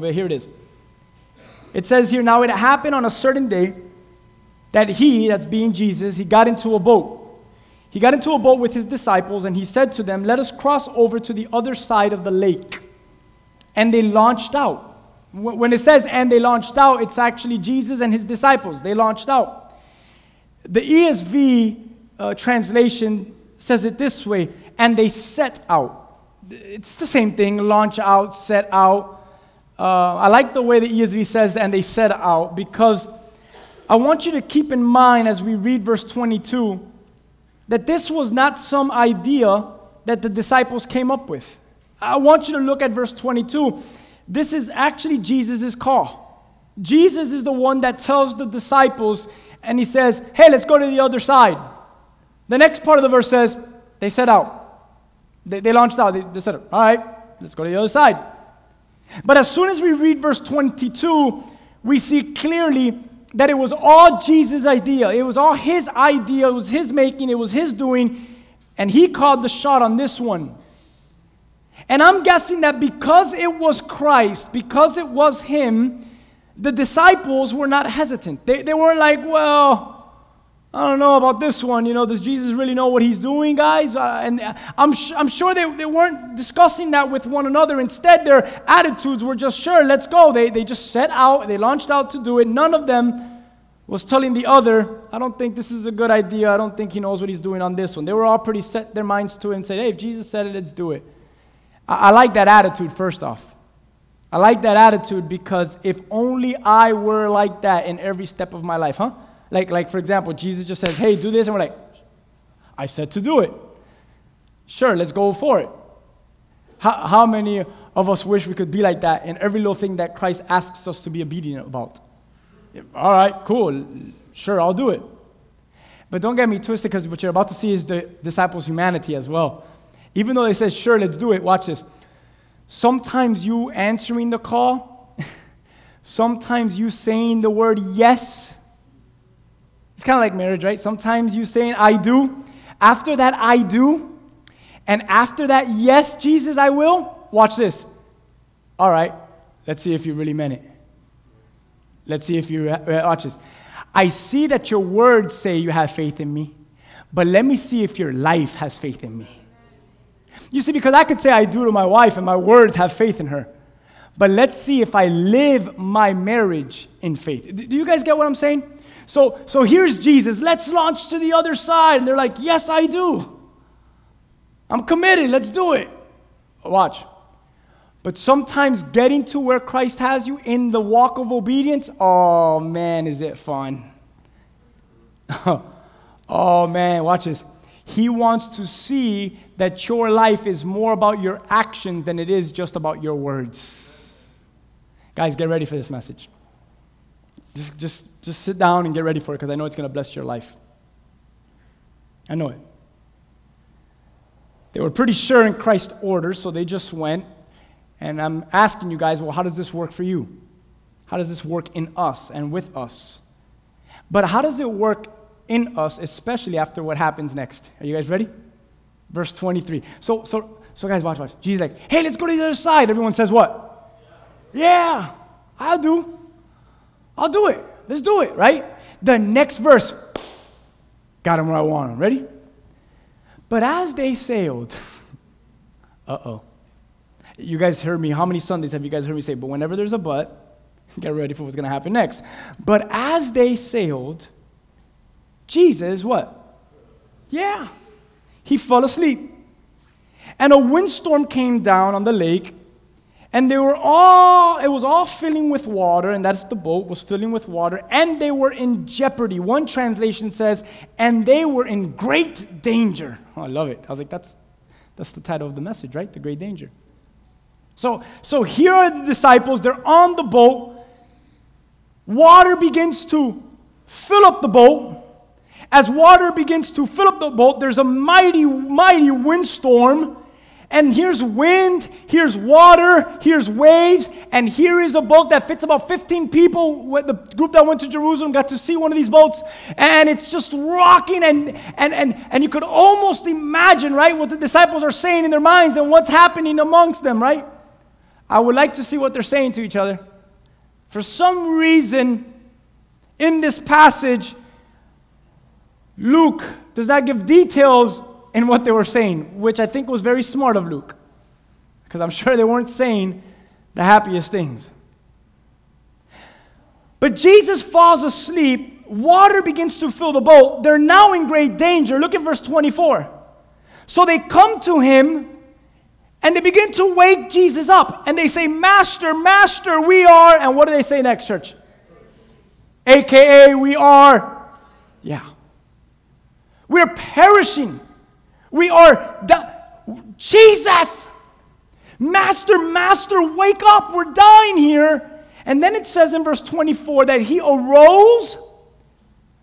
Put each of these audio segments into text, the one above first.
But here it is. It says here, now it happened on a certain day that he, that's being Jesus, he got into a boat. He got into a boat with his disciples and he said to them, Let us cross over to the other side of the lake. And they launched out. When it says and they launched out, it's actually Jesus and his disciples. They launched out. The ESV uh, translation says it this way and they set out. It's the same thing launch out, set out. Uh, I like the way the ESV says and they set out because I want you to keep in mind as we read verse 22 that this was not some idea that the disciples came up with. I want you to look at verse 22. This is actually Jesus' call. Jesus is the one that tells the disciples, and he says, Hey, let's go to the other side. The next part of the verse says, They set out. They, they launched out. They, they said, All right, let's go to the other side. But as soon as we read verse 22, we see clearly that it was all Jesus' idea. It was all his idea. It was his making. It was his doing. And he called the shot on this one. And I'm guessing that because it was Christ, because it was him, the disciples were not hesitant. They, they weren't like, well, I don't know about this one. You know, does Jesus really know what he's doing, guys? Uh, and I'm, sh- I'm sure they, they weren't discussing that with one another. Instead, their attitudes were just, sure, let's go. They, they just set out, they launched out to do it. None of them was telling the other, I don't think this is a good idea. I don't think he knows what he's doing on this one. They were all pretty set their minds to it and said, hey, if Jesus said it, let's do it. I, I like that attitude, first off. I like that attitude because if only I were like that in every step of my life, huh? Like, like for example, Jesus just says, hey, do this, and we're like, I said to do it. Sure, let's go for it. How, how many of us wish we could be like that in every little thing that Christ asks us to be obedient about? All right, cool. Sure, I'll do it. But don't get me twisted because what you're about to see is the disciples' humanity as well. Even though they said, sure, let's do it, watch this. Sometimes you answering the call, sometimes you saying the word yes, it's kind of like marriage, right? Sometimes you saying, I do. After that, I do. And after that, yes, Jesus, I will. Watch this. All right, let's see if you really meant it. Let's see if you, uh, watch this. I see that your words say you have faith in me, but let me see if your life has faith in me. You see, because I could say I do to my wife and my words have faith in her. But let's see if I live my marriage in faith. Do you guys get what I'm saying? So, so here's Jesus. Let's launch to the other side. And they're like, Yes, I do. I'm committed. Let's do it. Watch. But sometimes getting to where Christ has you in the walk of obedience, oh man, is it fun. oh man, watch this. He wants to see that your life is more about your actions than it is just about your words. Guys, get ready for this message. Just, just, just sit down and get ready for it because I know it's going to bless your life. I know it. They were pretty sure in Christ's order, so they just went. And I'm asking you guys, well, how does this work for you? How does this work in us and with us? But how does it work in us, especially after what happens next? Are you guys ready? Verse 23. So, so, so guys, watch, watch. Jesus like, hey, let's go to the other side. Everyone says what? Yeah, yeah I'll do. I'll do it. Let's do it, right? The next verse, got him where I want him. Ready? But as they sailed, uh oh. You guys heard me. How many Sundays have you guys heard me say, but whenever there's a but, get ready for what's going to happen next. But as they sailed, Jesus, what? Yeah. He fell asleep. And a windstorm came down on the lake, and they were all, it was all filling with water, and that's the boat was filling with water, and they were in jeopardy. One translation says, and they were in great danger. Oh, I love it. I was like, that's, that's the title of the message, right? The great danger. So, so here are the disciples, they're on the boat. Water begins to fill up the boat. As water begins to fill up the boat, there's a mighty, mighty windstorm and here's wind, here's water, here's waves, and here is a boat that fits about 15 people. The group that went to Jerusalem got to see one of these boats, and it's just rocking, and, and, and, and you could almost imagine, right, what the disciples are saying in their minds and what's happening amongst them, right? I would like to see what they're saying to each other. For some reason, in this passage, Luke does not give details in what they were saying, which I think was very smart of Luke, because I'm sure they weren't saying the happiest things. But Jesus falls asleep. Water begins to fill the boat. They're now in great danger. Look at verse 24. So they come to him and they begin to wake Jesus up. And they say, Master, Master, we are. And what do they say next, church? AKA, we are. Yeah. We're perishing. We are. Di- Jesus! Master, Master, wake up. We're dying here. And then it says in verse 24 that he arose.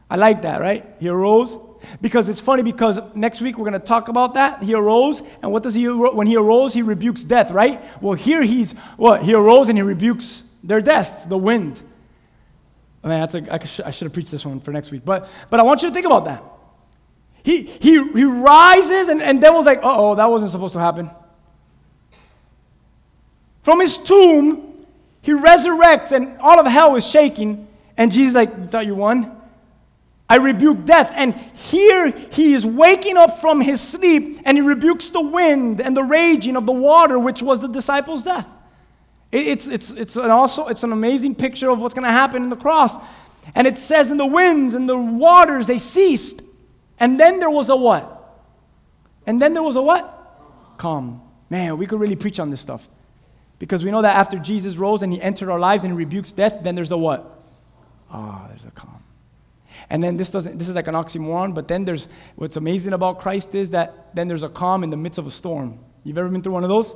I like that, right? He arose. Because it's funny because next week we're going to talk about that. He arose, and what does he, when he arose, he rebukes death, right? Well, here he's, what? He arose and he rebukes their death, the wind. I mean, that's a, I, I should have preached this one for next week. But, but I want you to think about that. He, he, he rises, and, and devil's like, oh, that wasn't supposed to happen. From his tomb, he resurrects, and all of hell is shaking. And Jesus like, you thought you won? I rebuke death. And here he is waking up from his sleep, and he rebukes the wind and the raging of the water, which was the disciples' death. It's, it's, it's an also it's an amazing picture of what's going to happen in the cross. And it says, in the winds and the waters they ceased. And then there was a what? And then there was a what? Calm. Man, we could really preach on this stuff. Because we know that after Jesus rose and he entered our lives and rebukes death, then there's a what? Ah, oh, there's a calm. And then this doesn't this is like an oxymoron, but then there's what's amazing about Christ is that then there's a calm in the midst of a storm. You've ever been through one of those?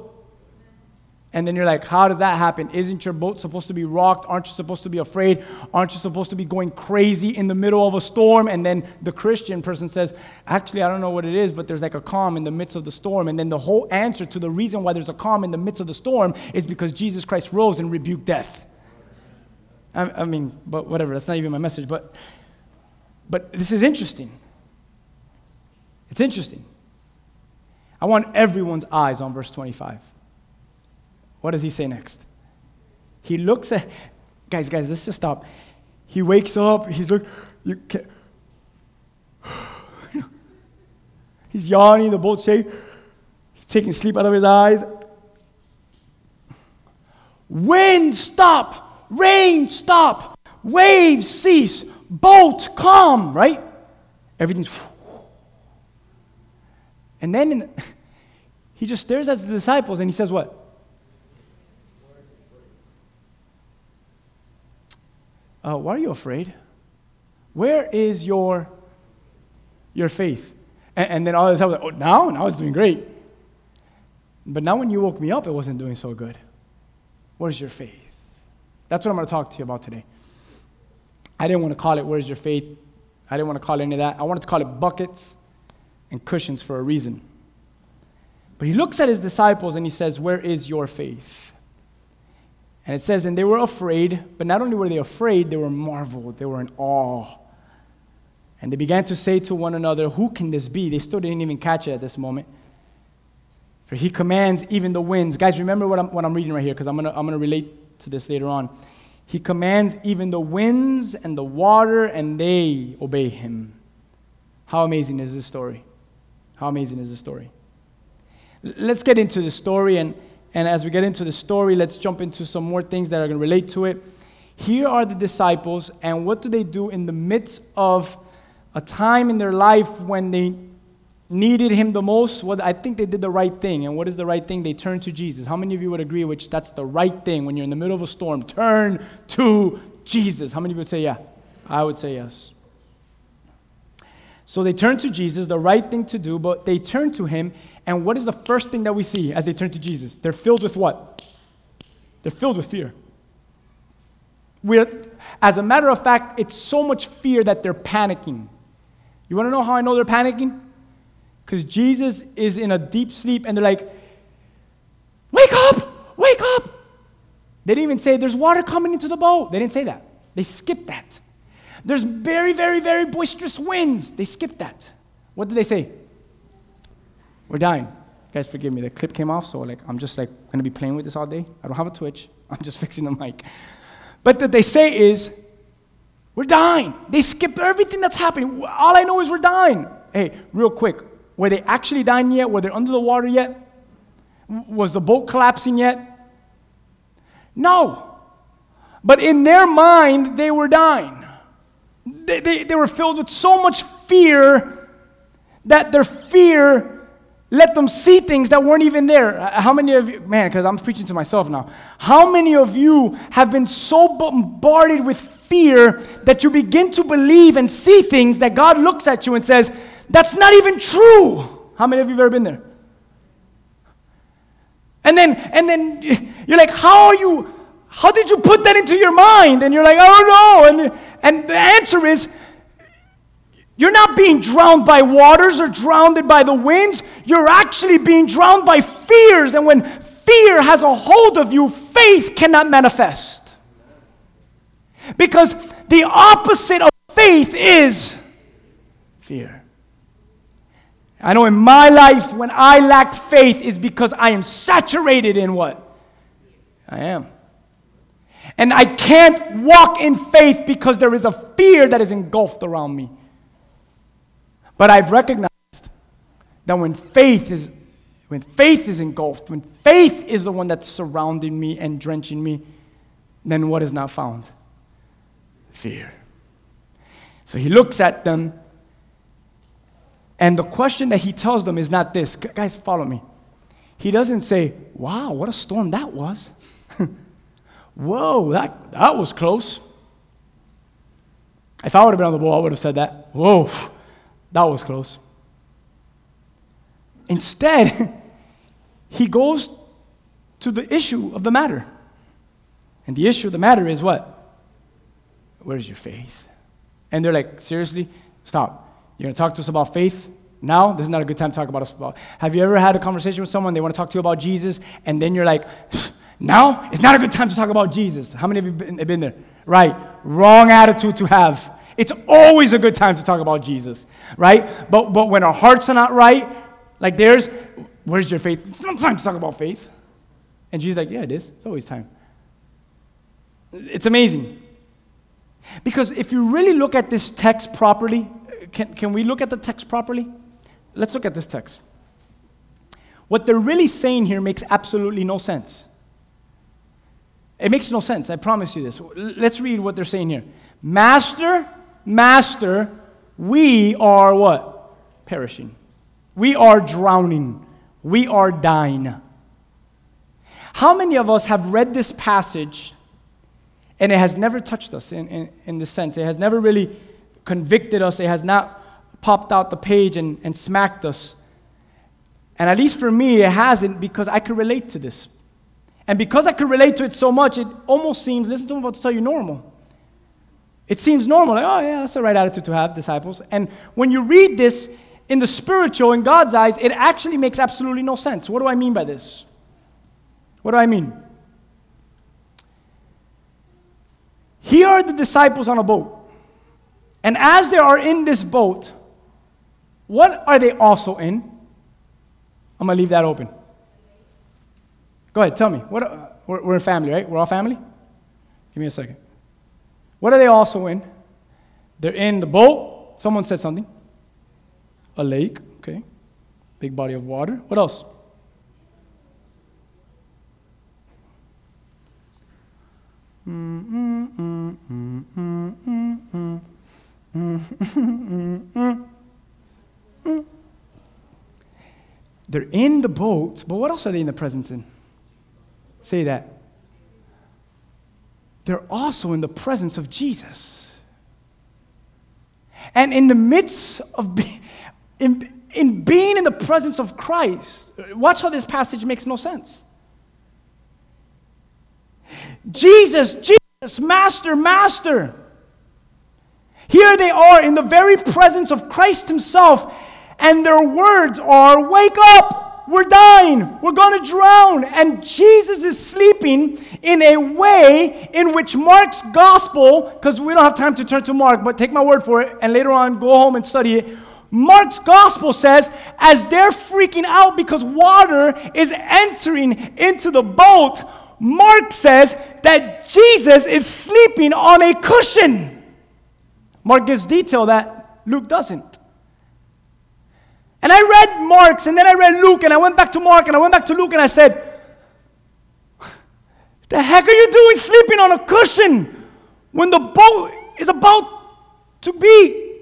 And then you're like, how does that happen? Isn't your boat supposed to be rocked? Aren't you supposed to be afraid? Aren't you supposed to be going crazy in the middle of a storm? And then the Christian person says, actually, I don't know what it is, but there's like a calm in the midst of the storm. And then the whole answer to the reason why there's a calm in the midst of the storm is because Jesus Christ rose and rebuked death. I, I mean, but whatever, that's not even my message. But, but this is interesting. It's interesting. I want everyone's eyes on verse 25. What does he say next? He looks at, guys, guys, let's just stop. He wakes up, he's like, you can't. he's yawning, the boat shake. He's taking sleep out of his eyes. Wind, stop. Rain, stop. Waves, cease. Boat, calm, right? Everything's. And then he just stares at the disciples and he says, What? Uh, why are you afraid? Where is your, your faith? And, and then all I was like, oh, now? Now it's doing great. But now when you woke me up, it wasn't doing so good. Where's your faith? That's what I'm going to talk to you about today. I didn't want to call it Where's Your Faith? I didn't want to call it any of that. I wanted to call it buckets and cushions for a reason. But he looks at his disciples and he says, Where is your faith? And it says, and they were afraid, but not only were they afraid, they were marveled, they were in awe. And they began to say to one another, Who can this be? They still didn't even catch it at this moment. For he commands even the winds. Guys, remember what I'm, what I'm reading right here, because I'm going to I'm going to relate to this later on. He commands even the winds and the water, and they obey him. How amazing is this story? How amazing is this story? Let's get into the story and and as we get into the story, let's jump into some more things that are going to relate to it. Here are the disciples, and what do they do in the midst of a time in their life when they needed him the most? Well, I think they did the right thing. And what is the right thing? They turned to Jesus. How many of you would agree which that's the right thing when you're in the middle of a storm? Turn to Jesus. How many of you would say yeah? I would say yes. So they turn to Jesus, the right thing to do, but they turn to him and what is the first thing that we see as they turn to Jesus? They're filled with what? They're filled with fear. We're, as a matter of fact, it's so much fear that they're panicking. You want to know how I know they're panicking? Because Jesus is in a deep sleep and they're like, Wake up! Wake up! They didn't even say, There's water coming into the boat. They didn't say that. They skipped that. There's very, very, very boisterous winds. They skipped that. What did they say? We're dying. Guys, forgive me. The clip came off, so like I'm just like gonna be playing with this all day. I don't have a twitch. I'm just fixing the mic. But what they say is, we're dying. They skip everything that's happening. All I know is we're dying. Hey, real quick, were they actually dying yet? Were they under the water yet? Was the boat collapsing yet? No. But in their mind, they were dying. They, they, they were filled with so much fear that their fear let them see things that weren't even there. How many of you, man, because I'm preaching to myself now. How many of you have been so bombarded with fear that you begin to believe and see things that God looks at you and says, that's not even true? How many of you have ever been there? And then, and then you're like, how are you, how did you put that into your mind? And you're like, oh no. And, and the answer is, you're not being drowned by waters or drowned by the winds. You're actually being drowned by fears. And when fear has a hold of you, faith cannot manifest. Because the opposite of faith is fear. I know in my life, when I lack faith, is because I am saturated in what? I am. And I can't walk in faith because there is a fear that is engulfed around me. But I've recognized that when faith is when faith is engulfed, when faith is the one that's surrounding me and drenching me, then what is not found? Fear. So he looks at them, and the question that he tells them is not this. Guys, follow me. He doesn't say, Wow, what a storm that was. Whoa, that, that was close. If I would have been on the ball, I would have said that. Whoa, that was close. Instead, he goes to the issue of the matter. And the issue of the matter is what? Where's your faith? And they're like, seriously? Stop. You're going to talk to us about faith? Now, this is not a good time to talk about us about. Have you ever had a conversation with someone, they want to talk to you about Jesus, and then you're like, now it's not a good time to talk about Jesus? How many of you been, have been there? Right. Wrong attitude to have. It's always a good time to talk about Jesus, right? But, but when our hearts are not right, like theirs, where's your faith? It's not time to talk about faith. And Jesus like, yeah, it is. It's always time. It's amazing. Because if you really look at this text properly, can, can we look at the text properly? Let's look at this text. What they're really saying here makes absolutely no sense. It makes no sense. I promise you this. Let's read what they're saying here. Master, Master, we are what? Perishing. We are drowning. We are dying. How many of us have read this passage and it has never touched us in, in, in the sense? It has never really convicted us. It has not popped out the page and, and smacked us. And at least for me, it hasn't because I could relate to this. And because I could relate to it so much, it almost seems, listen to what I'm about to tell you, normal. It seems normal, like, oh, yeah, that's the right attitude to have, disciples. And when you read this in the spiritual, in God's eyes, it actually makes absolutely no sense. What do I mean by this? What do I mean? Here are the disciples on a boat. And as they are in this boat, what are they also in? I'm going to leave that open. Go ahead, tell me. What, uh, we're, we're a family, right? We're all family? Give me a second. What are they also in? They're in the boat. Someone said something. A lake, okay. Big body of water. What else? They're in the boat, but what else are they in the presence in? Say that they're also in the presence of Jesus. And in the midst of be, in, in being in the presence of Christ, watch how this passage makes no sense. Jesus, Jesus, Master, Master. Here they are in the very presence of Christ Himself, and their words are, Wake up! We're dying. We're going to drown. And Jesus is sleeping in a way in which Mark's gospel, because we don't have time to turn to Mark, but take my word for it, and later on go home and study it. Mark's gospel says, as they're freaking out because water is entering into the boat, Mark says that Jesus is sleeping on a cushion. Mark gives detail that Luke doesn't. And I read Mark's and then I read Luke and I went back to Mark and I went back to Luke and I said, The heck are you doing sleeping on a cushion when the boat is about to be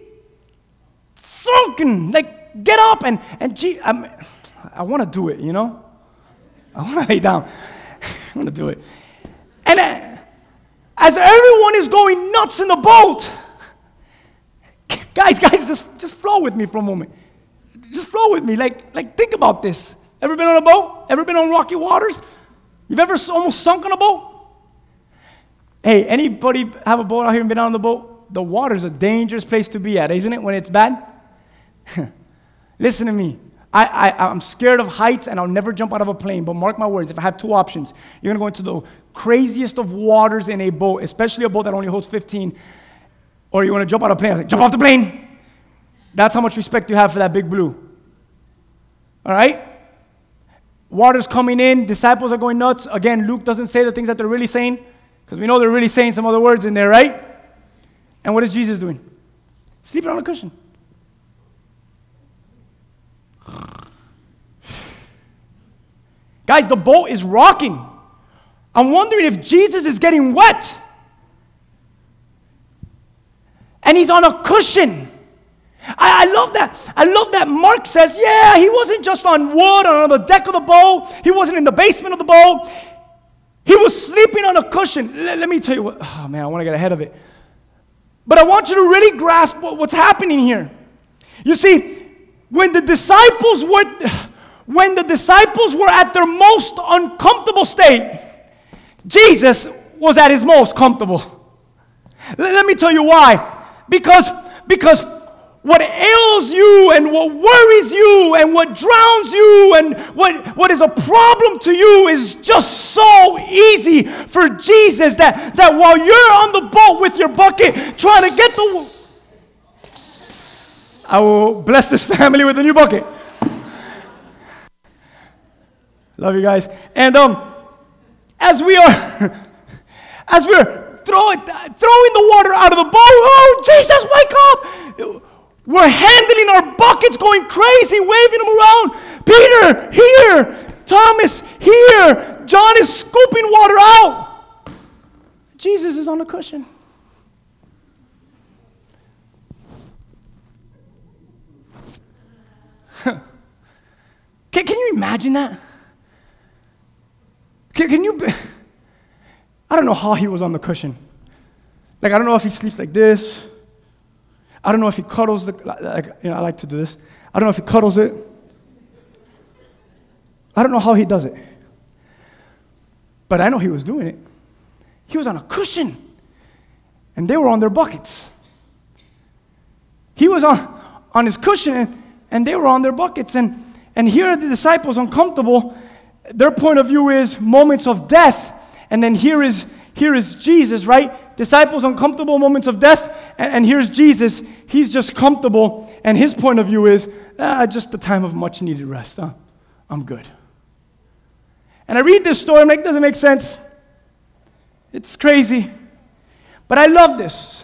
sunken? Like, get up and, and gee, I'm, I want to do it, you know? I want to lay down. I want to do it. And uh, as everyone is going nuts in the boat, guys, guys, just, just flow with me for a moment. Just flow with me. Like, like, think about this. Ever been on a boat? Ever been on rocky waters? You've ever almost sunk on a boat? Hey, anybody have a boat out here and been on the boat? The water's a dangerous place to be at, isn't it, when it's bad? Listen to me. I, I, I'm scared of heights and I'll never jump out of a plane, but mark my words, if I have two options, you're gonna go into the craziest of waters in a boat, especially a boat that only holds 15, or you wanna jump out of a plane. I was like, jump off the plane! That's how much respect you have for that big blue. All right? Water's coming in, disciples are going nuts. Again, Luke doesn't say the things that they're really saying, because we know they're really saying some other words in there, right? And what is Jesus doing? Sleeping on a cushion. Guys, the boat is rocking. I'm wondering if Jesus is getting wet. And he's on a cushion. I, I, love that. I love that Mark says, yeah, he wasn't just on wood or on the deck of the boat. He wasn't in the basement of the boat. He was sleeping on a cushion. L- let me tell you what, oh man, I want to get ahead of it. But I want you to really grasp what, what's happening here. You see, when the disciples were when the disciples were at their most uncomfortable state, Jesus was at his most comfortable. L- let me tell you why. Because because what ails you and what worries you and what drowns you and what, what is a problem to you is just so easy for Jesus that, that while you're on the boat with your bucket trying to get the. I will bless this family with a new bucket. Love you guys. And um, as we are, as we're throwing, throwing the water out of the boat, oh, Jesus, wake up! We're handling our buckets, going crazy, waving them around. Peter, here. Thomas, here. John is scooping water out. Jesus is on a cushion. can, can you imagine that? Can, can you? Be, I don't know how he was on the cushion. Like, I don't know if he sleeps like this I don't know if he cuddles the, like, you know, I like to do this. I don't know if he cuddles it. I don't know how he does it. But I know he was doing it. He was on a cushion, and they were on their buckets. He was on, on his cushion, and, and they were on their buckets. And, and here are the disciples uncomfortable. Their point of view is moments of death. And then here is, here is Jesus, right? disciples uncomfortable moments of death, and, and here's Jesus. He's just comfortable, and his point of view is ah, just the time of much needed rest. Huh? I'm good. And I read this story, I'm like, doesn't make sense. It's crazy. But I love this.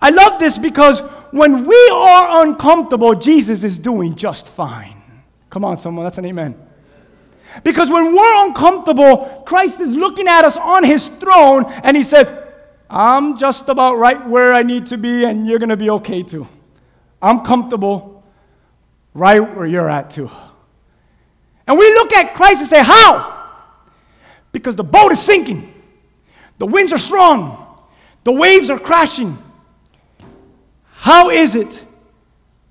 I love this because when we are uncomfortable, Jesus is doing just fine. Come on, someone, that's an amen. Because when we're uncomfortable, Christ is looking at us on his throne and he says, I'm just about right where I need to be, and you're going to be okay too. I'm comfortable right where you're at too. And we look at Christ and say, How? Because the boat is sinking, the winds are strong, the waves are crashing. How is it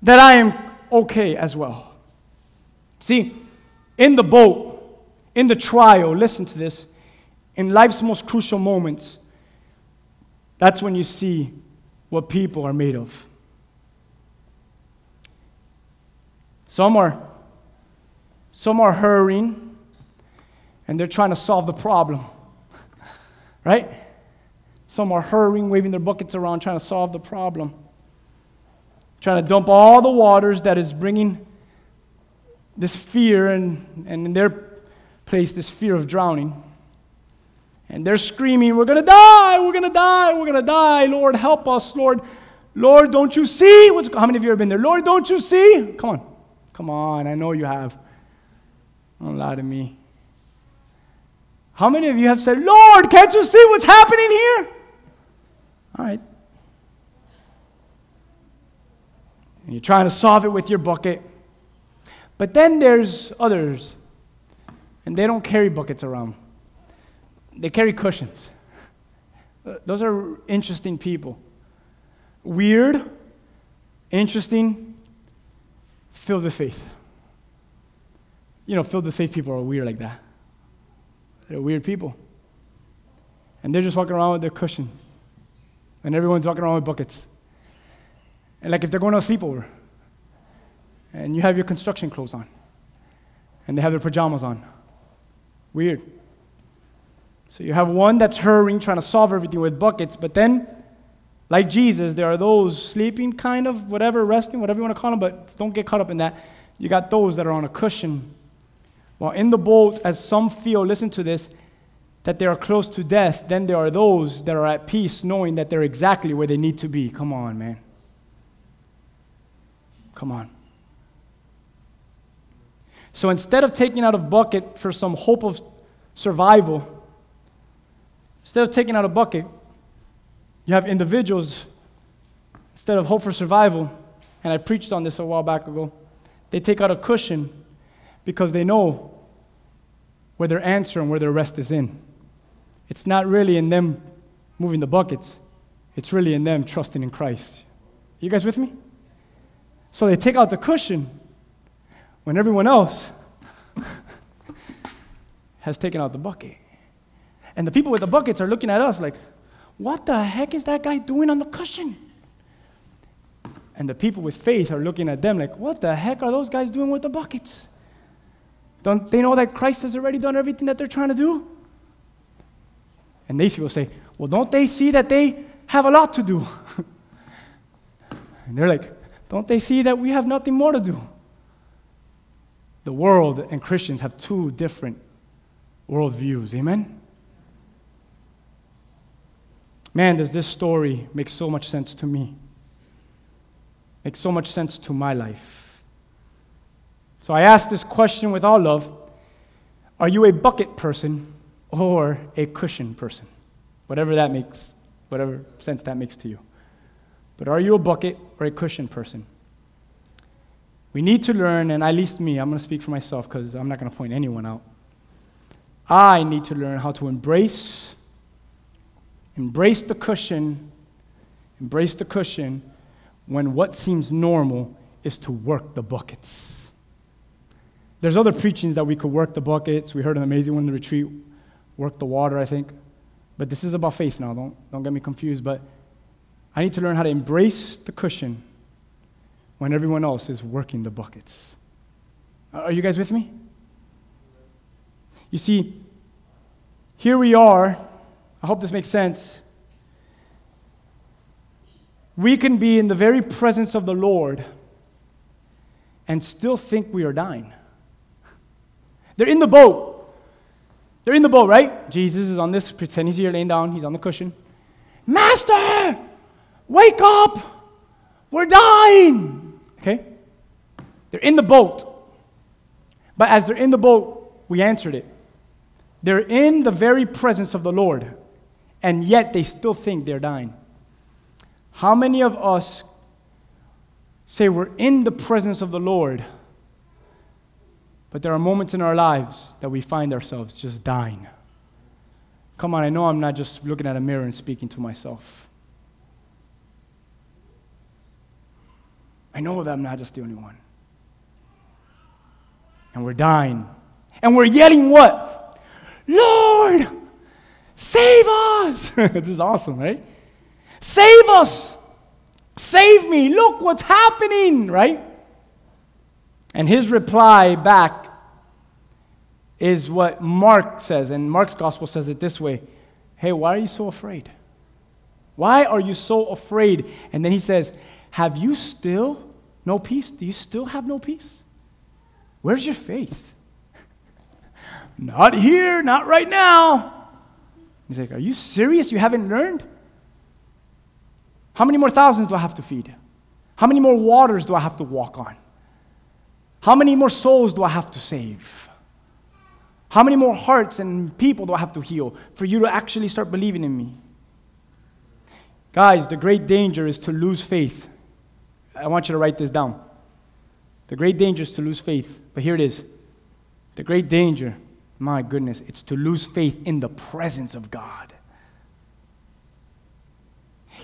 that I am okay as well? See, in the boat, in the trial, listen to this, in life's most crucial moments, that's when you see what people are made of. Some are, some are hurrying and they're trying to solve the problem. right? Some are hurrying, waving their buckets around, trying to solve the problem. trying to dump all the waters that is bringing this fear and, and in their place, this fear of drowning. And they're screaming, We're going to die, we're going to die, we're going to die. Lord, help us, Lord. Lord, don't you see? What's, how many of you have been there? Lord, don't you see? Come on. Come on. I know you have. Don't lie to me. How many of you have said, Lord, can't you see what's happening here? All right. And you're trying to solve it with your bucket. But then there's others, and they don't carry buckets around, they carry cushions. Uh, those are interesting people. Weird, interesting, filled with faith. You know, filled with faith people are weird like that. They're weird people. And they're just walking around with their cushions. And everyone's walking around with buckets. And like if they're going to a sleepover, and you have your construction clothes on, and they have their pajamas on. Weird. So you have one that's hurrying, trying to solve everything with buckets, but then, like Jesus, there are those sleeping, kind of, whatever, resting, whatever you want to call them, but don't get caught up in that. You got those that are on a cushion. While in the boat, as some feel, listen to this, that they are close to death, then there are those that are at peace, knowing that they're exactly where they need to be. Come on, man. Come on. So instead of taking out a bucket for some hope of survival, instead of taking out a bucket, you have individuals, instead of hope for survival, and I preached on this a while back ago, they take out a cushion because they know where their answer and where their rest is in. It's not really in them moving the buckets, it's really in them trusting in Christ. You guys with me? So they take out the cushion when everyone else has taken out the bucket. And the people with the buckets are looking at us like, what the heck is that guy doing on the cushion? And the people with faith are looking at them like, what the heck are those guys doing with the buckets? Don't they know that Christ has already done everything that they're trying to do? And these people say, well, don't they see that they have a lot to do? and they're like, don't they see that we have nothing more to do? The world and Christians have two different worldviews. Amen? Man, does this story make so much sense to me? Makes so much sense to my life. So I ask this question with all love Are you a bucket person or a cushion person? Whatever that makes, whatever sense that makes to you. But are you a bucket or a cushion person? We need to learn, and at least me, I'm going to speak for myself because I'm not going to point anyone out. I need to learn how to embrace, embrace the cushion, embrace the cushion when what seems normal is to work the buckets. There's other preachings that we could work the buckets. We heard an amazing one in the retreat, work the water, I think. But this is about faith now, don't, don't get me confused. But I need to learn how to embrace the cushion when everyone else is working the buckets. Are you guys with me? You see, here we are. I hope this makes sense. We can be in the very presence of the Lord and still think we are dying. They're in the boat. They're in the boat, right? Jesus is on this, pretend he's here laying down, he's on the cushion. Master, wake up! We're dying! Okay? They're in the boat. But as they're in the boat, we answered it. They're in the very presence of the Lord, and yet they still think they're dying. How many of us say we're in the presence of the Lord, but there are moments in our lives that we find ourselves just dying? Come on, I know I'm not just looking at a mirror and speaking to myself. I know that I'm not just the only one. And we're dying. And we're yelling what? Lord, save us. this is awesome, right? Save us. Save me. Look what's happening, right? And his reply back is what Mark says, and Mark's gospel says it this way Hey, why are you so afraid? Why are you so afraid? And then he says, Have you still no peace? Do you still have no peace? Where's your faith? not here, not right now. He's like, Are you serious? You haven't learned? How many more thousands do I have to feed? How many more waters do I have to walk on? How many more souls do I have to save? How many more hearts and people do I have to heal for you to actually start believing in me? Guys, the great danger is to lose faith. I want you to write this down. The great danger is to lose faith, but here it is. The great danger, my goodness, it's to lose faith in the presence of God.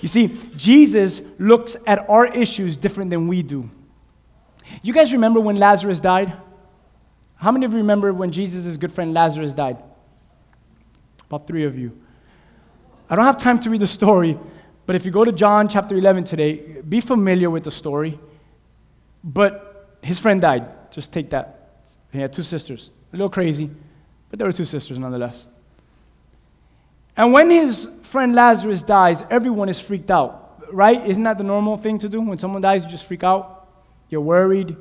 You see, Jesus looks at our issues different than we do. You guys remember when Lazarus died? How many of you remember when Jesus' good friend Lazarus died? About three of you. I don't have time to read the story, but if you go to John chapter 11 today, be familiar with the story. But his friend died. Just take that. He had two sisters. A little crazy, but there were two sisters nonetheless. And when his friend Lazarus dies, everyone is freaked out, right? Isn't that the normal thing to do? When someone dies, you just freak out. You're worried,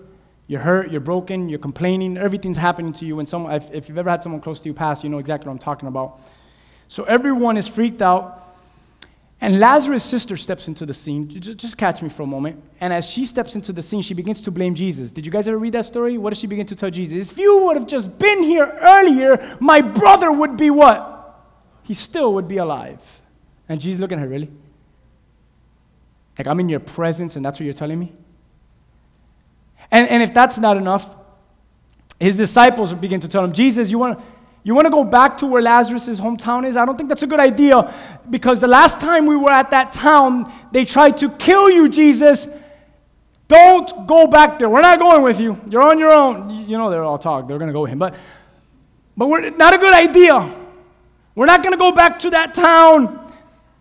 you're hurt, you're broken, you're complaining. Everything's happening to you. When someone, if, if you've ever had someone close to you pass, you know exactly what I'm talking about. So everyone is freaked out. And Lazarus' sister steps into the scene. Just catch me for a moment. And as she steps into the scene, she begins to blame Jesus. Did you guys ever read that story? What does she begin to tell Jesus? If you would have just been here earlier, my brother would be what? he still would be alive. And Jesus looking at her, really? Like, I'm in your presence, and that's what you're telling me? And, and if that's not enough, his disciples begin to tell him, Jesus, you want. You want to go back to where Lazarus' hometown is? I don't think that's a good idea because the last time we were at that town, they tried to kill you, Jesus. Don't go back there. We're not going with you. You're on your own. You know, they're all talk. They're going to go with him. But, but we're not a good idea. We're not going to go back to that town.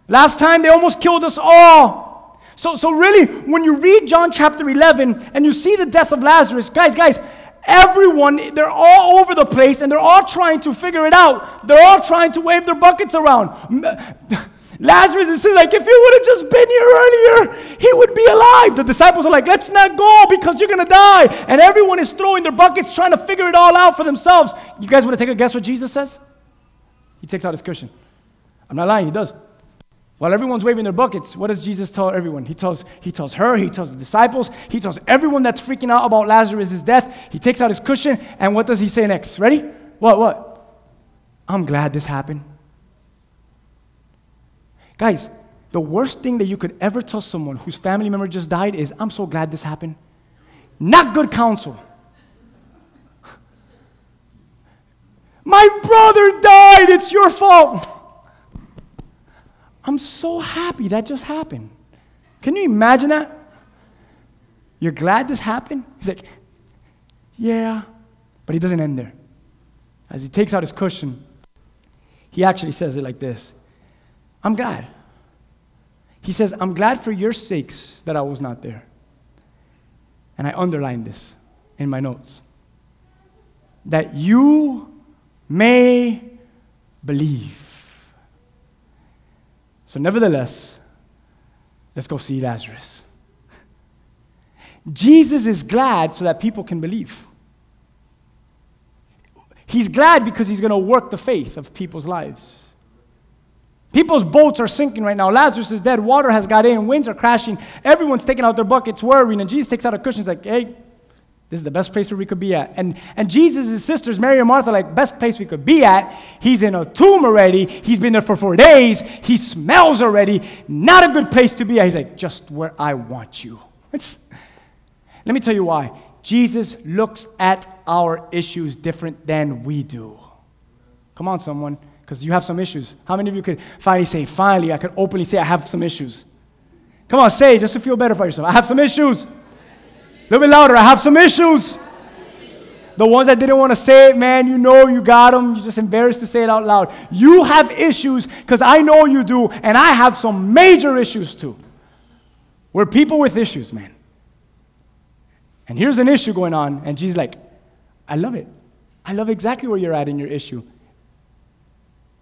Last time they almost killed us all. So, so really, when you read John chapter 11 and you see the death of Lazarus, guys, guys, everyone, they're all over the place and they're all trying to figure it out. They're all trying to wave their buckets around. Lazarus is like, if you would have just been here earlier, he would be alive. The disciples are like, let's not go because you're going to die. And everyone is throwing their buckets, trying to figure it all out for themselves. You guys want to take a guess what Jesus says? He takes out his cushion. I'm not lying, he does. While everyone's waving their buckets, what does Jesus tell everyone? He tells, he tells her, he tells the disciples, he tells everyone that's freaking out about Lazarus' death. He takes out his cushion, and what does he say next? Ready? What, what? I'm glad this happened. Guys, the worst thing that you could ever tell someone whose family member just died is, I'm so glad this happened. Not good counsel. My brother died. It's your fault. I'm so happy that just happened. Can you imagine that? You're glad this happened? He's like, Yeah. But he doesn't end there. As he takes out his cushion, he actually says it like this I'm glad. He says, I'm glad for your sakes that I was not there. And I underlined this in my notes. That you may believe. So, nevertheless, let's go see Lazarus. Jesus is glad so that people can believe. He's glad because he's going to work the faith of people's lives. People's boats are sinking right now. Lazarus is dead. Water has got in. Winds are crashing. Everyone's taking out their buckets, worrying. And Jesus takes out a cushion. He's like, hey, this is the best place where we could be at. And, and Jesus' sisters, Mary and Martha, like, best place we could be at. He's in a tomb already. He's been there for four days. He smells already. Not a good place to be at. He's like, just where I want you. It's, let me tell you why. Jesus looks at our issues different than we do. Come on, someone, because you have some issues. How many of you could finally say, finally, I could openly say, I have some issues? Come on, say just to feel better for yourself. I have some issues. A little bit louder. I have some issues. The ones that didn't want to say it, man, you know you got them. You're just embarrassed to say it out loud. You have issues because I know you do, and I have some major issues too. We're people with issues, man. And here's an issue going on, and Jesus like, I love it. I love exactly where you're at in your issue.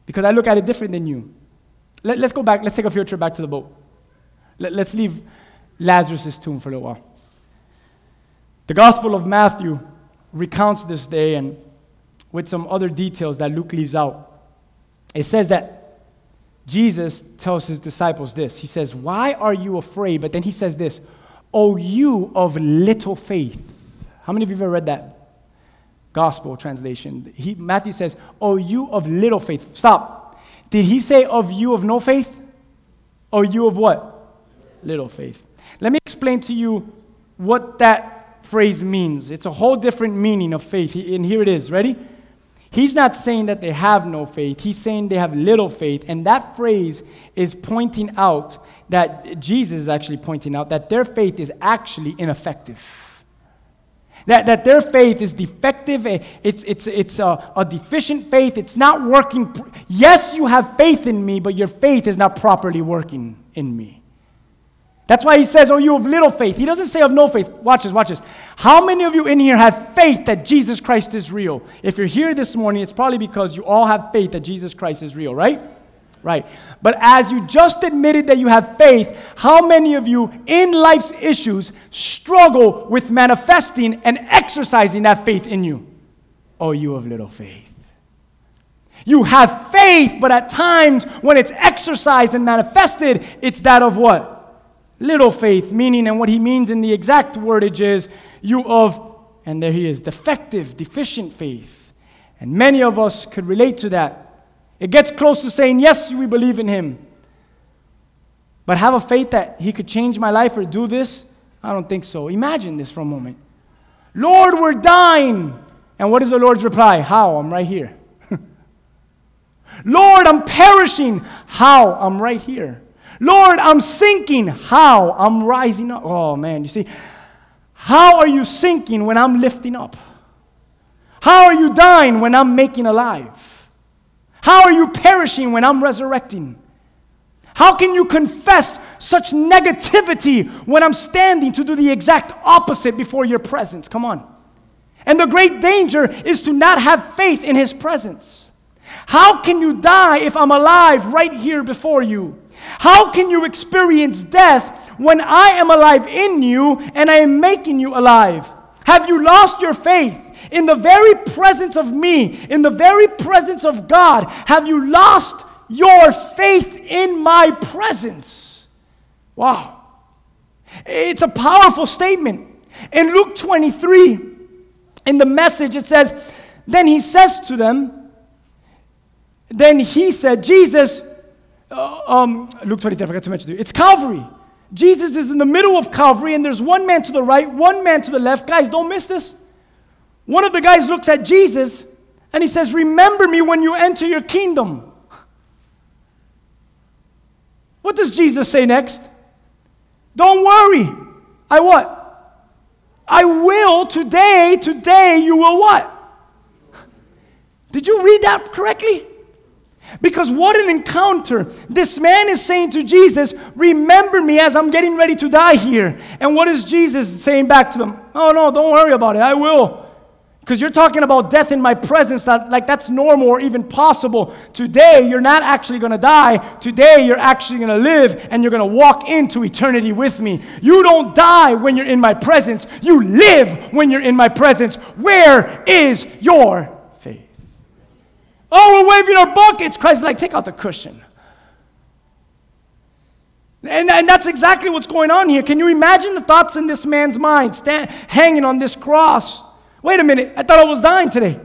Because I look at it different than you. Let, us go back, let's take a field trip back to the boat. Let, let's leave Lazarus' tomb for a little while. The Gospel of Matthew recounts this day and with some other details that Luke leaves out. It says that Jesus tells his disciples this. He says, Why are you afraid? But then he says this, O you of little faith. How many of you have ever read that gospel translation? He, Matthew says, O you of little faith. Stop. Did he say, Of you of no faith? Or you of what? Little faith. Let me explain to you what that phrase means. It's a whole different meaning of faith. And here it is. Ready? He's not saying that they have no faith. He's saying they have little faith. And that phrase is pointing out that Jesus is actually pointing out that their faith is actually ineffective. That, that their faith is defective, eh, it's, it's, it's a, a deficient faith, it's not working. Yes, you have faith in me, but your faith is not properly working in me. That's why he says, Oh, you have little faith. He doesn't say of no faith. Watch this, watch this. How many of you in here have faith that Jesus Christ is real? If you're here this morning, it's probably because you all have faith that Jesus Christ is real, right? Right. But as you just admitted that you have faith, how many of you in life's issues struggle with manifesting and exercising that faith in you? Oh, you have little faith. You have faith, but at times when it's exercised and manifested, it's that of what? Little faith, meaning, and what he means in the exact wordage is, you of, and there he is, defective, deficient faith. And many of us could relate to that. It gets close to saying, Yes, we believe in him. But have a faith that he could change my life or do this? I don't think so. Imagine this for a moment. Lord, we're dying. And what is the Lord's reply? How? I'm right here. Lord, I'm perishing. How? I'm right here. Lord, I'm sinking. How? I'm rising up. Oh, man, you see, how are you sinking when I'm lifting up? How are you dying when I'm making alive? How are you perishing when I'm resurrecting? How can you confess such negativity when I'm standing to do the exact opposite before your presence? Come on. And the great danger is to not have faith in his presence. How can you die if I'm alive right here before you? How can you experience death when I am alive in you and I am making you alive? Have you lost your faith? in the very presence of me, in the very presence of God, have you lost your faith in my presence? Wow. It's a powerful statement. In Luke 23, in the message, it says, Then he says to them, Then he said, Jesus, uh, um, Luke 23, I forgot to mention to you, it's Calvary. Jesus is in the middle of Calvary, and there's one man to the right, one man to the left. Guys, don't miss this. One of the guys looks at Jesus and he says, Remember me when you enter your kingdom. What does Jesus say next? Don't worry. I what? I will today, today you will what? Did you read that correctly? Because what an encounter. This man is saying to Jesus, Remember me as I'm getting ready to die here. And what is Jesus saying back to them? Oh, no, don't worry about it. I will. Because you're talking about death in my presence, that, like that's normal or even possible. Today, you're not actually going to die. Today, you're actually going to live and you're going to walk into eternity with me. You don't die when you're in my presence, you live when you're in my presence. Where is your? Oh, we're waving our buckets. Christ is like, take out the cushion. And, and that's exactly what's going on here. Can you imagine the thoughts in this man's mind, stand, hanging on this cross? Wait a minute, I thought I was dying today.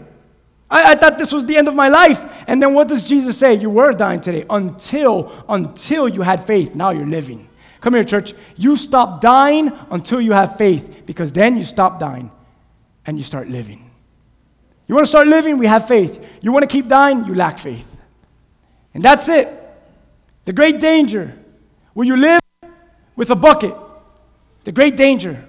I, I, thought this was the end of my life. And then what does Jesus say? You were dying today until, until you had faith. Now you're living. Come here, church. You stop dying until you have faith, because then you stop dying and you start living. You want to start living? We have faith. You want to keep dying? You lack faith. And that's it. The great danger. Will you live with a bucket? The great danger.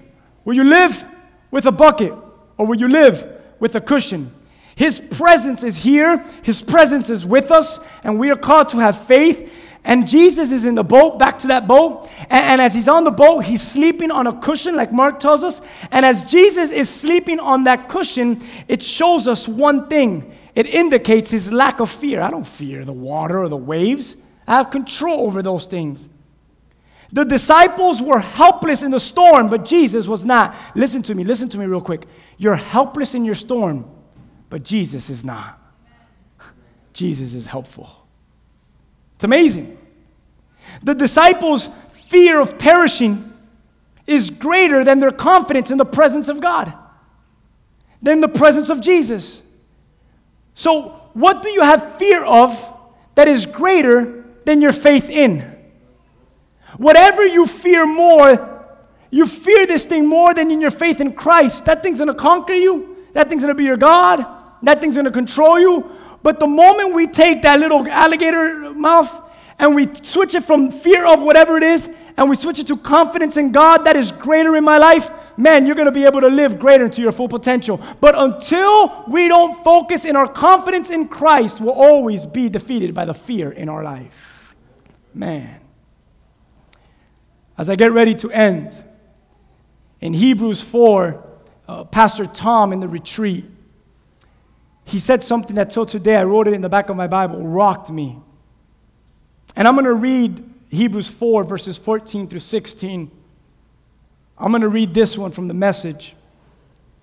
Will you live with a bucket? or will you live with a cushion? His presence is here, His presence is with us, and we are called to have faith. And Jesus is in the boat, back to that boat. And, and, as he's on the boat, he's sleeping on a cushion, like Mark tells us. And as Jesus is sleeping on that cushion, it shows us one thing it indicates his lack of fear. I don't fear the water or the waves, I have control over those things. The disciples were helpless in the storm, but Jesus was not. Listen to me, listen to me real quick. You're helpless in your storm, but Jesus is not. Jesus is helpful. It's amazing. The disciples' fear of perishing is greater than their confidence in the presence of God, than the presence of Jesus. So, what do you have fear of that is greater than your faith in? Whatever you fear more, you fear this thing more than in your faith in Christ. That thing's gonna conquer you, that thing's gonna be your God, that thing's gonna control you. But the moment we take that little alligator mouth and we switch it from fear of whatever it is and we switch it to confidence in God that is greater in my life, man, you're going to be able to live greater to your full potential. But until we don't focus in our confidence in Christ, we'll always be defeated by the fear in our life. Man. As I get ready to end, in Hebrews 4, uh, Pastor Tom in the retreat, he said something that till today, I wrote it in the back of my Bible, rocked me. And I'm going to read Hebrews 4, verses 14 through 16. I'm going to read this one from the message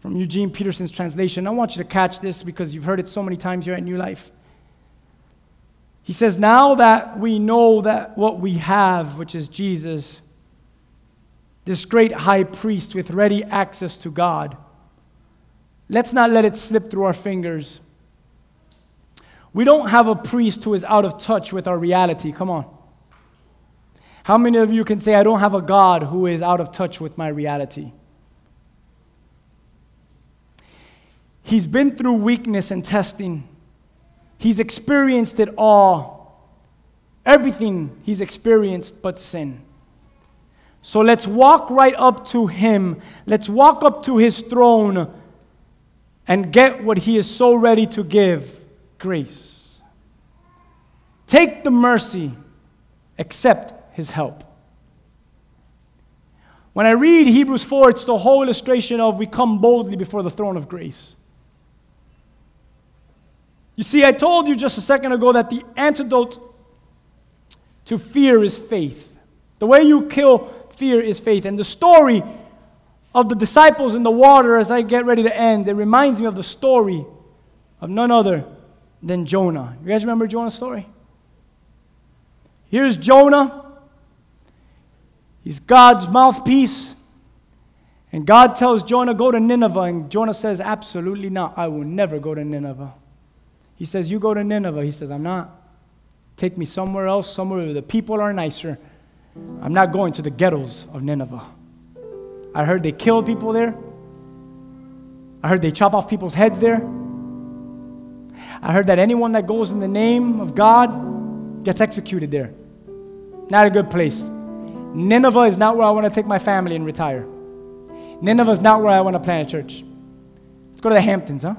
from Eugene Peterson's translation. I want you to catch this because you've heard it so many times here at New Life. He says, Now that we know that what we have, which is Jesus, this great high priest with ready access to God, let's not let it slip through our fingers. We don't have a priest who is out of touch with our reality. Come on. How many of you can say, I don't have a God who is out of touch with my reality? He's been through weakness and testing. He's experienced it all. Everything he's experienced but sin. So let's walk right up to him. Let's walk up to his throne and get what he is so ready to give grace. Take the mercy, accept his help. When I read Hebrews 4, it's the whole illustration of we come boldly before the throne of grace. You see, I told you just a second ago that the antidote to fear is faith. The way you kill fear is faith. And the story of the disciples in the water as I get ready to end, it reminds me of the story of none other than Jonah. You guys remember Jonah's story? Here's Jonah He's God's mouthpiece. And God tells Jonah, go to Nineveh. And Jonah says, absolutely not. I will never go to Nineveh. He says, You go to Nineveh. He says, I'm not. Take me somewhere else, somewhere where the people are nicer. I'm not going to the ghettos of Nineveh. I heard they killed people there. I heard they chop off people's heads there. I heard that anyone that goes in the name of God gets executed there. Not a good place. Nineveh is not where I want to take my family and retire. Nineveh is not where I want to plant a church. Let's go to the Hamptons, huh?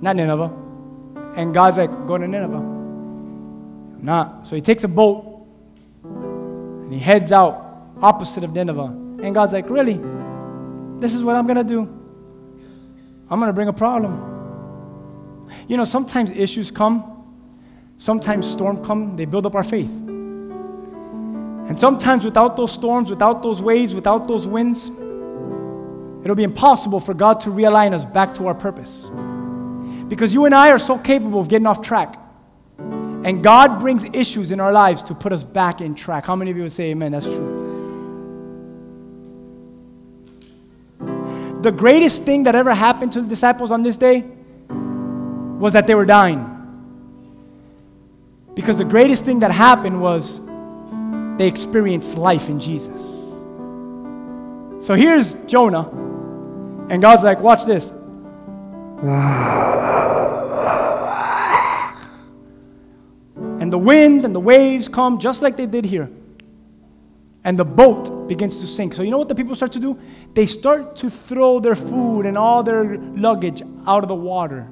Not Nineveh. And God's like, go to Nineveh. I'm not. So he takes a boat and he heads out opposite of Nineveh. And God's like, really? This is what I'm going to do. I'm going to bring a problem. You know, sometimes issues come, sometimes storms come, they build up our faith. And sometimes without those storms, without those waves, without those winds, it'll be impossible for God to realign us back to our purpose. Because you and I are so capable of getting off track. And God brings issues in our lives to put us back in track. How many of you would say amen? That's true. The greatest thing that ever happened to the disciples on this day was that they were dying. Because the greatest thing that happened was they experienced life in Jesus. So here's Jonah, and God's like, watch this. And the wind and the waves come just like they did here. And the boat begins to sink. So, you know what the people start to do? They start to throw their food and all their luggage out of the water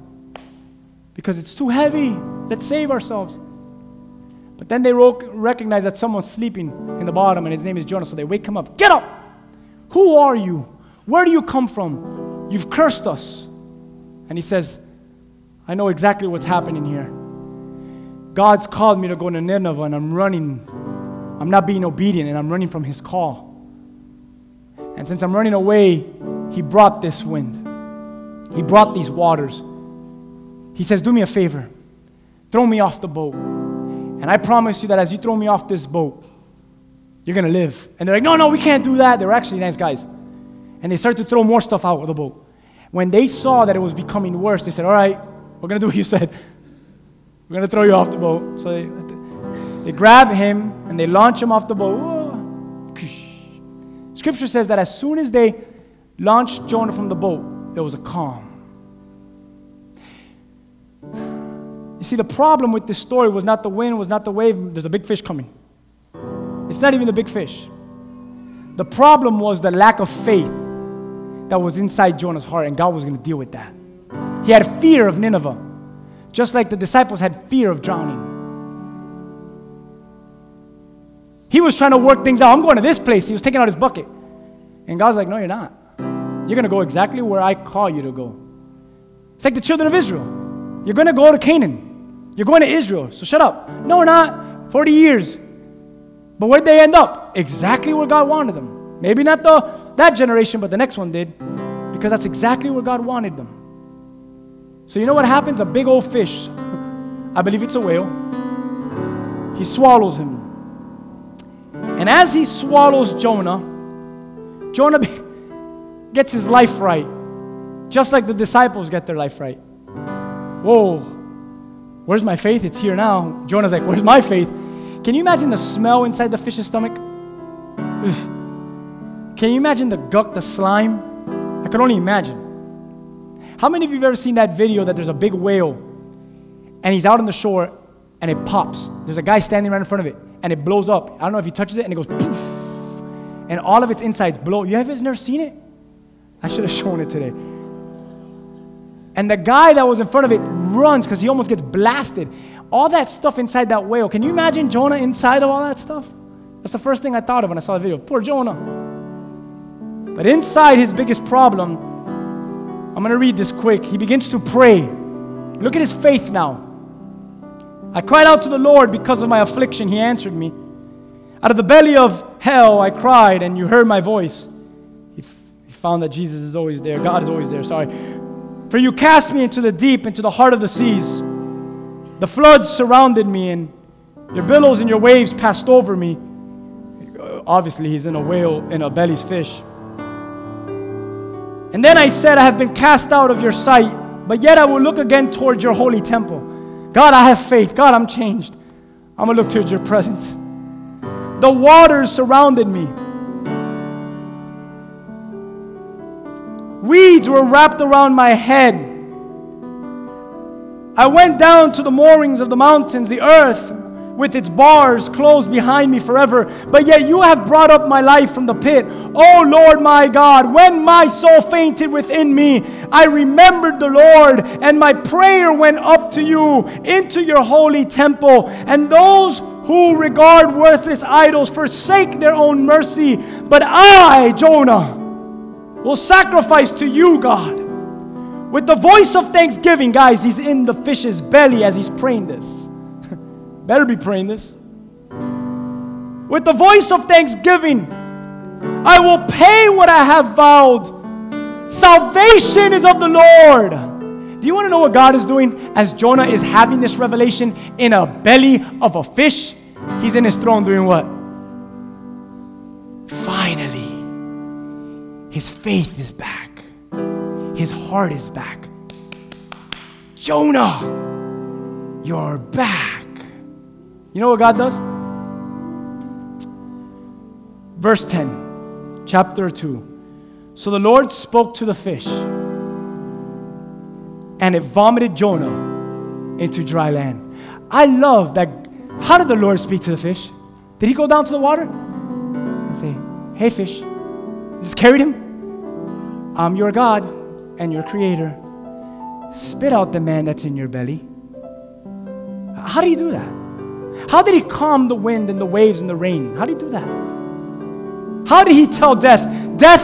because it's too heavy. Let's save ourselves. But then they recognize that someone's sleeping in the bottom and his name is Jonah, so they wake him up. Get up! Who are you? Where do you come from? You've cursed us. And he says, I know exactly what's happening here. God's called me to go to Nineveh and I'm running I'm not being obedient and I'm running from his call. And since I'm running away, he brought this wind. He brought these waters. He says, Do me a favor. Throw me off the boat. And I promise you that as you throw me off this boat, you're going to live. And they're like, No, no, we can't do that. They're actually nice guys. And they start to throw more stuff out of the boat. When they saw that it was becoming worse, they said, All right, we're going to do what you said. We're going to throw you off the boat. So they, they grab him and they launch him off the boat. Scripture says that as soon as they launched Jonah from the boat, there was a calm. You see, the problem with this story was not the wind, was not the wave. There's a big fish coming. It's not even the big fish. The problem was the lack of faith that was inside Jonah's heart, and God was going to deal with that. He had fear of Nineveh, just like the disciples had fear of drowning. He was trying to work things out. I'm going to this place. He was taking out his bucket. And God's like, No, you're not. You're going to go exactly where I call you to go. It's like the children of Israel. You're going to go to Canaan. You're going to Israel. So shut up. No, we're not. 40 years. But where'd they end up? Exactly where God wanted them. Maybe not the, that generation, but the next one did. Because that's exactly where God wanted them. So you know what happens? A big old fish, I believe it's a whale, he swallows him. And as he swallows Jonah, Jonah gets his life right, just like the disciples get their life right. Whoa, where's my faith? It's here now. Jonah's like, Where's my faith? Can you imagine the smell inside the fish's stomach? Can you imagine the guck, the slime? I can only imagine. How many of you have ever seen that video that there's a big whale and he's out on the shore and it pops? There's a guy standing right in front of it and it blows up. I don't know if he touches it and it goes poof, and all of its insides blow. You have never seen it? I should have shown it today. And the guy that was in front of it runs because he almost gets blasted. All that stuff inside that whale. Can you imagine Jonah inside of all that stuff? That's the first thing I thought of when I saw the video. Poor Jonah. But inside his biggest problem, I'm going to read this quick. He begins to pray. Look at his faith now. I cried out to the Lord because of my affliction. He answered me. Out of the belly of hell I cried, and you heard my voice. He, f- he found that Jesus is always there. God is always there, sorry. For you cast me into the deep, into the heart of the seas. The floods surrounded me, and your billows and your waves passed over me. Obviously, he's in a whale, in a belly's fish. And then I said, I have been cast out of your sight, but yet I will look again towards your holy temple. God, I have faith. God, I'm changed. I'm going to look towards your presence. The waters surrounded me. Weeds were wrapped around my head. I went down to the moorings of the mountains. The earth with its bars closed behind me forever. But yet you have brought up my life from the pit. Oh Lord my God, when my soul fainted within me, I remembered the Lord, and my prayer went up to you into your holy temple. And those who regard worthless idols forsake their own mercy. But I, Jonah, will sacrifice to you, God. With the voice of thanksgiving, guys, he's in the fish's belly as he's praying this. Better be praying this. With the voice of thanksgiving, I will pay what I have vowed. Salvation is of the Lord. Do you want to know what God is doing as Jonah is having this revelation in a belly of a fish? He's in his throne doing what? Finally, his faith is back, his heart is back. Jonah, you're back. You know what God does? Verse 10, chapter 2. So the Lord spoke to the fish, and it vomited Jonah into dry land. I love that. How did the Lord speak to the fish? Did he go down to the water and say, Hey, fish? Just carried him? I'm your God and your creator. Spit out the man that's in your belly. How do you do that? How did he calm the wind and the waves and the rain? How did he do that? How did he tell death, Death,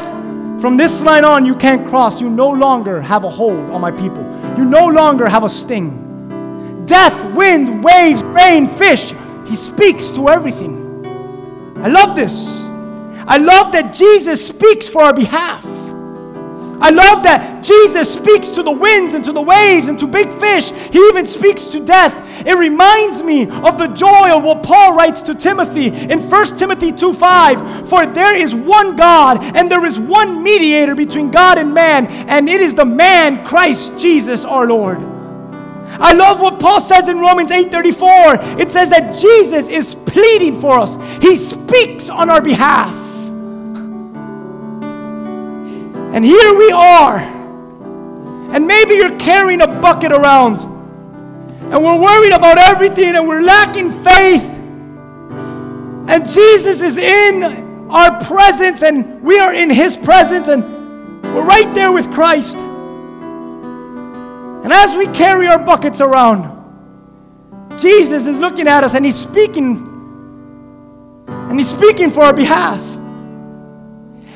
from this line on, you can't cross. You no longer have a hold on my people. You no longer have a sting. Death, wind, waves, rain, fish. He speaks to everything. I love this. I love that Jesus speaks for our behalf. I love that Jesus speaks to the winds and to the waves and to big fish. He even speaks to death. It reminds me of the joy of what Paul writes to Timothy in 1 Timothy 2 5. For there is one God and there is one mediator between God and man, and it is the man Christ Jesus our Lord. I love what Paul says in Romans 8:34. It says that Jesus is pleading for us. He speaks on our behalf. And here we are. And maybe you're carrying a bucket around. And we're worried about everything and we're lacking faith. And Jesus is in our presence and we are in his presence and we're right there with Christ. And as we carry our buckets around, Jesus is looking at us and he's speaking. And he's speaking for our behalf.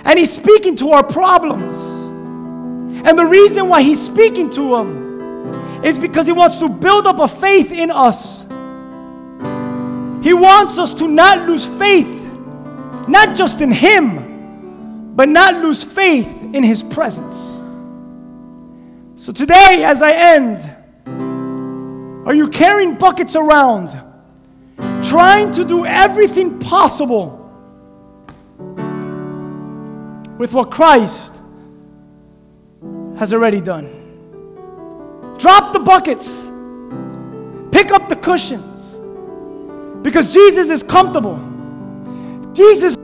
And he's speaking to our problems. And the reason why he's speaking to them is because he wants to build up a faith in us. He wants us to not lose faith, not just in him, but not lose faith in his presence. So today, as I end, are you carrying buckets around, trying to do everything possible with what Christ has already done. Drop the buckets, pick up the cushions, because Jesus is comfortable. Jesus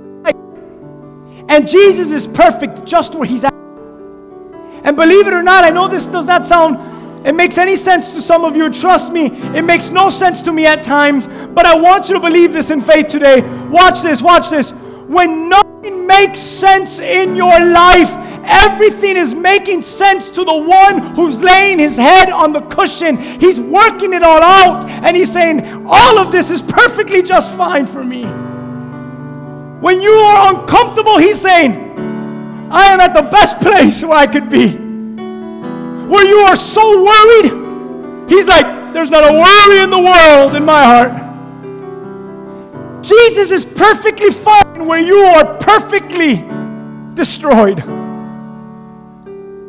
and Jesus is perfect just where he's at. And believe it or not, I know this does not sound, it makes any sense to some of you. Trust me, it makes no sense to me at times. But I want you to believe this in faith today. Watch this, watch this. When nothing makes sense in your life, everything is making sense to the one who's laying his head on the cushion. He's working it all out and he's saying, All of this is perfectly just fine for me. When you are uncomfortable, he's saying, I am at the best place where I could be. Where you are so worried, he's like, There's not a worry in the world in my heart. Jesus is perfectly fine where you are perfectly destroyed.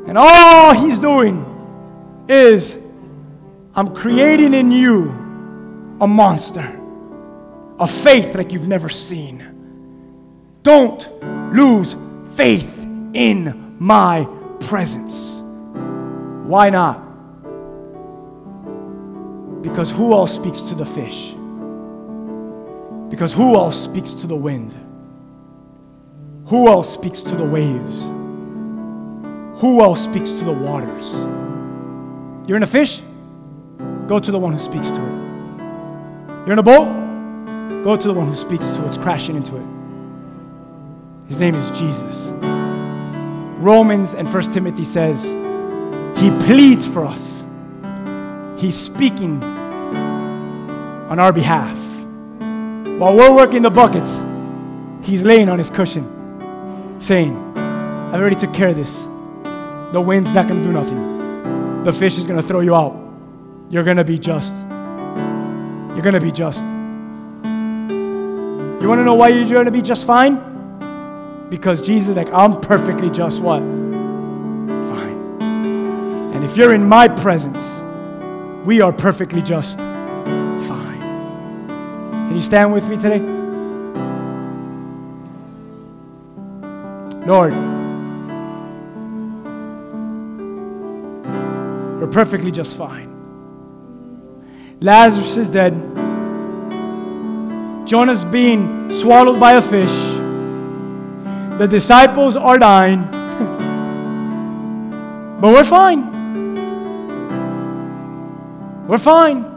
And all he's doing is, I'm creating in you a monster, a faith like you've never seen. Don't lose faith in my presence. Why not? Because who else speaks to the fish? Because who else speaks to the wind? Who else speaks to the waves? Who else speaks to the waters? You're in a fish? Go to the one who speaks to it. You're in a boat? Go to the one who speaks to what's crashing into it. His name is Jesus. Romans and 1 Timothy says, He pleads for us. He's speaking on our behalf. While we're working the buckets, He's laying on His cushion, saying, I already took care of this. The wind's not going to do nothing. The fish is going to throw you out. You're going to be just. You're going to be just. You want to know why you're going to be just fine? Because Jesus like, I'm perfectly just what? Fine. And if you're in my presence, we are perfectly just. Can you stand with me today? Lord, we're perfectly just fine. Lazarus is dead. Jonah's being swallowed by a fish. The disciples are dying. but we're fine. We're fine.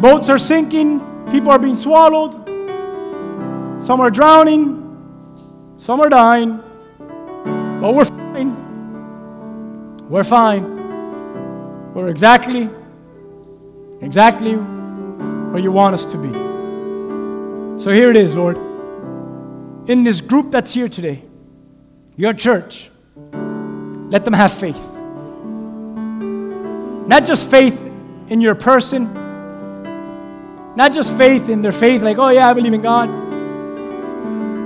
Boats are sinking. People are being swallowed. Some are drowning. Some are dying. But we're fine. We're fine. We're exactly, exactly where you want us to be. So here it is, Lord in this group that's here today, your church, let them have faith. Not just faith in your person, not just faith in their faith, like, oh yeah, I believe in God,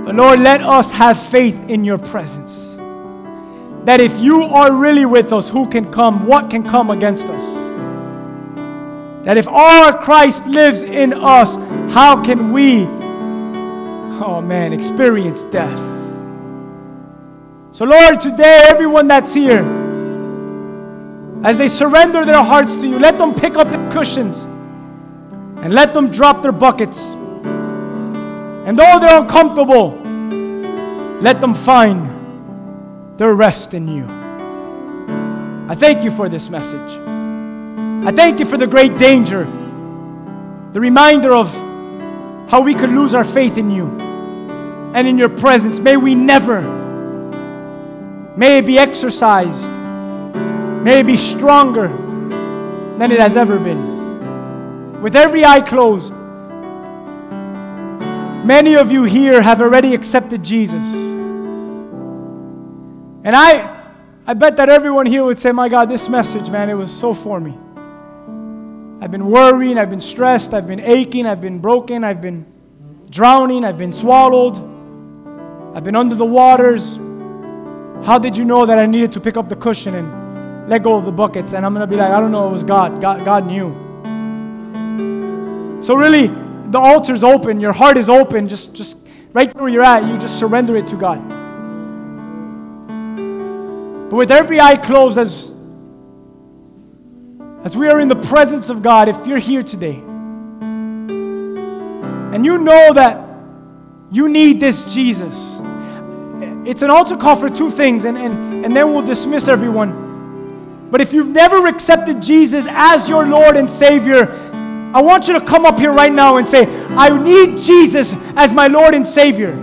But Lord, let us have faith in your presence. That if you are really with us, who can come? What can come against us? That if our Christ lives in us, how can we, oh man, experience death? So, Lord, today, everyone that's here, as they surrender their hearts to you, let them pick up the cushions and let them drop their buckets. And though they're uncomfortable, let them find their rest in you. I thank you for this message. I thank you for the great danger, the reminder of how we could lose our faith in you and in your presence. May we never, may it be exercised, may it be stronger than it has ever been. With every eye closed, many of you here have already accepted Jesus. And I, I bet that everyone here would say, My God, this message, man, it was so for me. I've been worrying, I've been stressed, I've been aching, I've been broken, I've been drowning, I've been swallowed, I've been under the waters. How did you know that I needed to pick up the cushion and let go of the buckets? And I'm going to be like, I don't know, it was God. God, God knew. So, really, the altar's open, your heart is open. Just, just right where you're at, you just surrender it to God. But with every eye closed, as as we are in the presence of God, if you're here today and you know that you need this Jesus, it's an altar call for two things, and, and, and then we'll dismiss everyone. But if you've never accepted Jesus as your Lord and Savior, I want you to come up here right now and say, I need Jesus as my Lord and Savior.